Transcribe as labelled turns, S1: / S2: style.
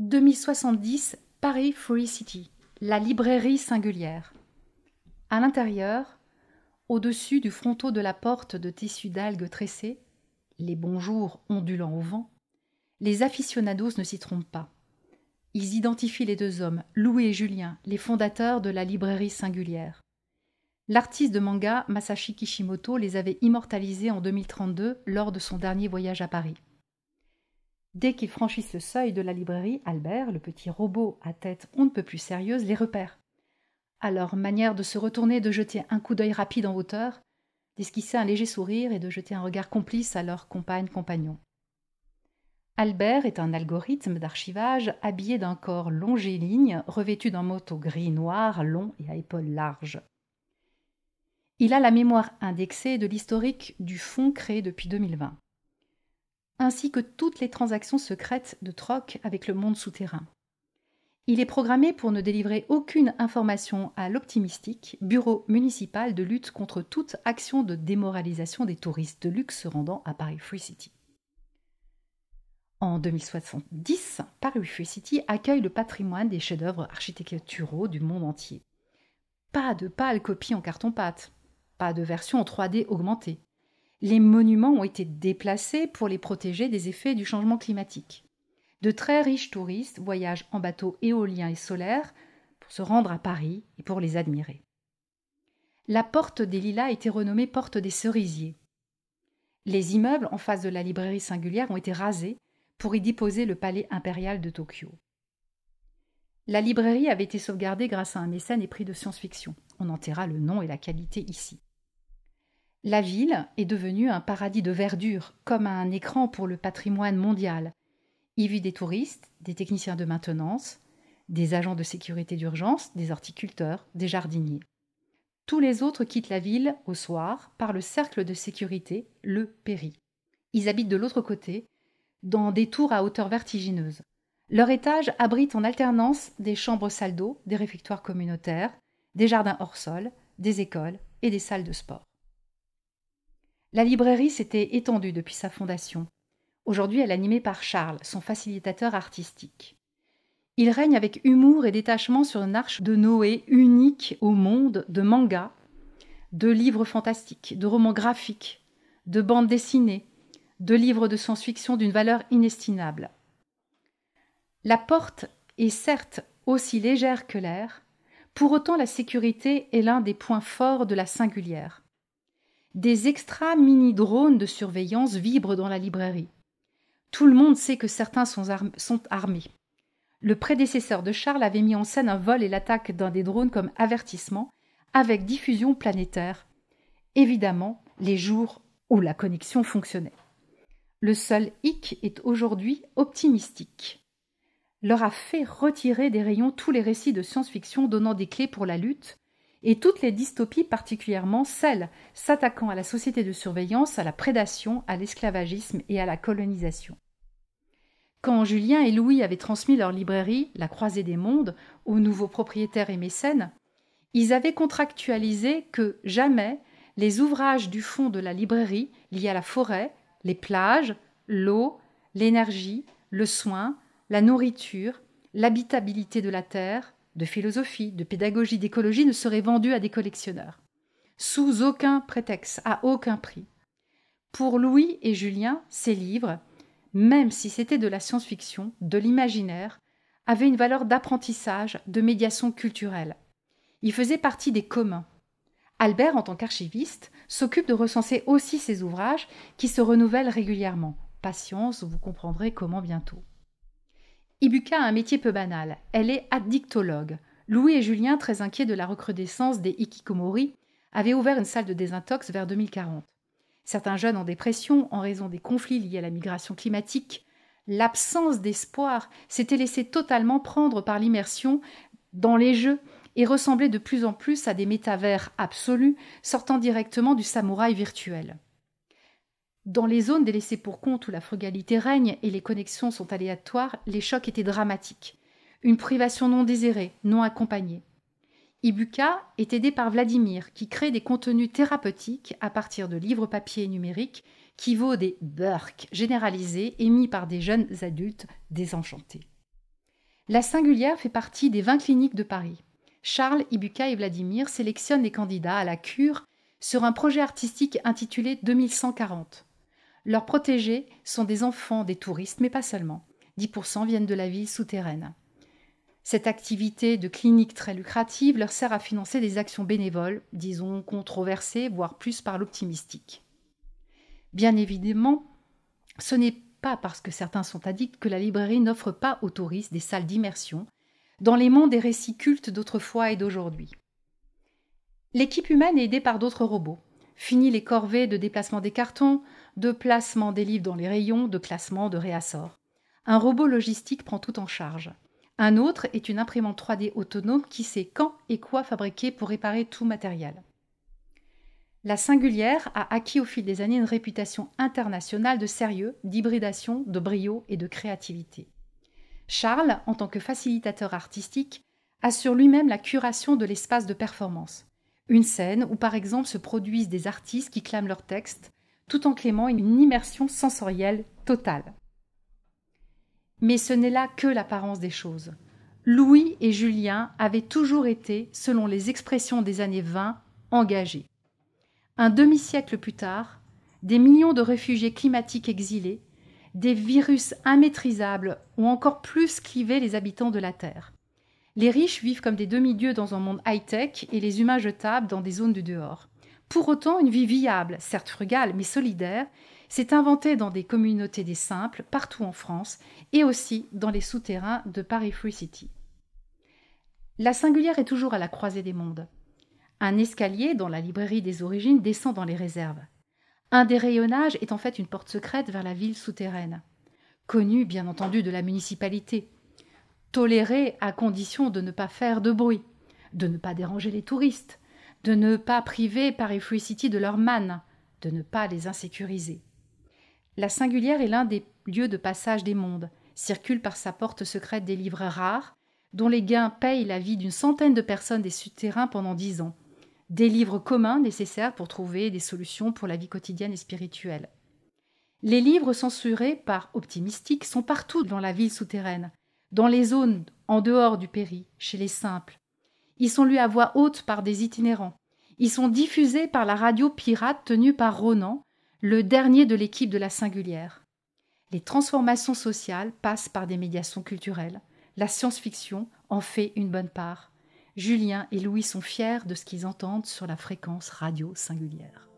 S1: 2070 Paris Free City, la librairie singulière. À l'intérieur, au-dessus du fronteau de la porte de tissu d'algues tressées, les bonjours ondulant au vent, les aficionados ne s'y trompent pas. Ils identifient les deux hommes, Louis et Julien, les fondateurs de la librairie singulière. L'artiste de manga Masashi Kishimoto les avait immortalisés en 2032 lors de son dernier voyage à Paris. Dès qu'ils franchissent le seuil de la librairie, Albert, le petit robot à tête on ne peut plus sérieuse, les repère. À leur manière de se retourner, de jeter un coup d'œil rapide en hauteur, d'esquisser un léger sourire et de jeter un regard complice à leur compagne-compagnon. Albert est un algorithme d'archivage habillé d'un corps longiligne, revêtu d'un moto gris noir, long et à épaules larges. Il a la mémoire indexée de l'historique du fonds créé depuis 2020 ainsi que toutes les transactions secrètes de troc avec le monde souterrain. Il est programmé pour ne délivrer aucune information à l'Optimistique, bureau municipal de lutte contre toute action de démoralisation des touristes de luxe se rendant à Paris Free City. En 2070, Paris Free City accueille le patrimoine des chefs-d'œuvre architecturaux du monde entier. Pas de pâle copie en carton-pâte, pas de version en 3D augmentée, les monuments ont été déplacés pour les protéger des effets du changement climatique. De très riches touristes voyagent en bateaux éoliens et solaires pour se rendre à Paris et pour les admirer. La porte des Lilas a été renommée porte des Cerisiers. Les immeubles en face de la librairie singulière ont été rasés pour y déposer le palais impérial de Tokyo. La librairie avait été sauvegardée grâce à un mécène et prix de science-fiction. On enterra le nom et la qualité ici. La ville est devenue un paradis de verdure, comme un écran pour le patrimoine mondial. Y vivent des touristes, des techniciens de maintenance, des agents de sécurité d'urgence, des horticulteurs, des jardiniers. Tous les autres quittent la ville au soir par le cercle de sécurité, le péri. Ils habitent de l'autre côté, dans des tours à hauteur vertigineuse. Leur étage abrite en alternance des chambres salles d'eau, des réfectoires communautaires, des jardins hors sol, des écoles et des salles de sport. La librairie s'était étendue depuis sa fondation. Aujourd'hui, elle est animée par Charles, son facilitateur artistique. Il règne avec humour et détachement sur une arche de Noé unique au monde de mangas, de livres fantastiques, de romans graphiques, de bandes dessinées, de livres de science-fiction d'une valeur inestimable. La porte est certes aussi légère que l'air, pour autant la sécurité est l'un des points forts de la singulière. Des extra mini drones de surveillance vibrent dans la librairie. Tout le monde sait que certains sont, armés. Le prédécesseur de Charles avait mis en scène un vol et l'attaque d'un des drones comme avertissement, avec diffusion planétaire. Évidemment, les jours où la connexion fonctionnait. Le seul hic est aujourd'hui optimistique. Leur a fait retirer des rayons tous les récits de science-fiction donnant des clés pour la lutte, et toutes les dystopies, particulièrement celles s'attaquant à la société de surveillance, à la prédation, à l'esclavagisme et à la colonisation. Quand Julien et Louis avaient transmis leur librairie, La Croisée des Mondes, aux nouveaux propriétaires et mécènes, ils avaient contractualisé que jamais les ouvrages du fond de la librairie liés à la forêt, les plages, l'eau, l'énergie, le soin, la nourriture, l'habitabilité de la terre, de philosophie, de pédagogie, d'écologie ne seraient vendus à des collectionneurs. Sous aucun prétexte, à aucun prix. Pour Louis et Julien, ces livres, même si c'était de la science-fiction, de l'imaginaire, avaient une valeur d'apprentissage, de médiation culturelle. Ils faisaient partie des communs. Albert, en tant qu'archiviste, s'occupe de recenser aussi ces ouvrages qui se renouvellent régulièrement. Patience, vous comprendrez comment bientôt. Ibuka a un métier peu banal. Elle est addictologue. Louis et Julien, très inquiets de la recrudescence des hikikomori, avaient ouvert une salle de désintox vers 2040. Certains jeunes en dépression en raison des conflits liés à la migration climatique, l'absence d'espoir s'était laissé totalement prendre par l'immersion dans les jeux et ressemblait de plus en plus à des métavers absolus sortant directement du samouraï virtuel. Dans les zones délaissées pour compte où la frugalité règne et les connexions sont aléatoires, les chocs étaient dramatiques. Une privation non désirée, non accompagnée. Ibuka est aidé par Vladimir, qui crée des contenus thérapeutiques à partir de livres papier et numériques qui vaut des burks généralisés émis par des jeunes adultes désenchantés. La Singulière fait partie des 20 cliniques de Paris. Charles, Ibuka et Vladimir sélectionnent les candidats à la cure sur un projet artistique intitulé 2140. Leurs protégés sont des enfants des touristes, mais pas seulement. 10% viennent de la ville souterraine. Cette activité de clinique très lucrative leur sert à financer des actions bénévoles, disons controversées, voire plus par l'optimistique. Bien évidemment, ce n'est pas parce que certains sont addicts que la librairie n'offre pas aux touristes des salles d'immersion dans les mondes des récits cultes d'autrefois et d'aujourd'hui. L'équipe humaine est aidée par d'autres robots. Fini les corvées de déplacement des cartons, de placement des livres dans les rayons, de classement, de réassort. Un robot logistique prend tout en charge. Un autre est une imprimante 3D autonome qui sait quand et quoi fabriquer pour réparer tout matériel. La singulière a acquis au fil des années une réputation internationale de sérieux, d'hybridation, de brio et de créativité. Charles, en tant que facilitateur artistique, assure lui-même la curation de l'espace de performance. Une scène où par exemple se produisent des artistes qui clament leur texte, tout en clément une immersion sensorielle totale. Mais ce n'est là que l'apparence des choses. Louis et Julien avaient toujours été, selon les expressions des années 20, engagés. Un demi-siècle plus tard, des millions de réfugiés climatiques exilés, des virus immaîtrisables ont encore plus clivé les habitants de la Terre. Les riches vivent comme des demi-dieux dans un monde high-tech et les humains jetables dans des zones du dehors. Pour autant, une vie viable, certes frugale, mais solidaire, s'est inventée dans des communautés des simples, partout en France, et aussi dans les souterrains de Paris Free City. La singulière est toujours à la croisée des mondes. Un escalier dans la librairie des origines descend dans les réserves. Un des rayonnages est en fait une porte secrète vers la ville souterraine, connue bien entendu de la municipalité, tolérée à condition de ne pas faire de bruit, de ne pas déranger les touristes, de ne pas priver Paris Free City de leur manne, de ne pas les insécuriser. La singulière est l'un des lieux de passage des mondes, circule par sa porte secrète des livres rares, dont les gains payent la vie d'une centaine de personnes des souterrains pendant dix ans, des livres communs nécessaires pour trouver des solutions pour la vie quotidienne et spirituelle. Les livres censurés par Optimistique sont partout dans la ville souterraine, dans les zones en dehors du péri, chez les simples. Ils sont lus à voix haute par des itinérants. Ils sont diffusés par la radio pirate tenue par Ronan, le dernier de l'équipe de la singulière. Les transformations sociales passent par des médiations culturelles. La science-fiction en fait une bonne part. Julien et Louis sont fiers de ce qu'ils entendent sur la fréquence radio singulière.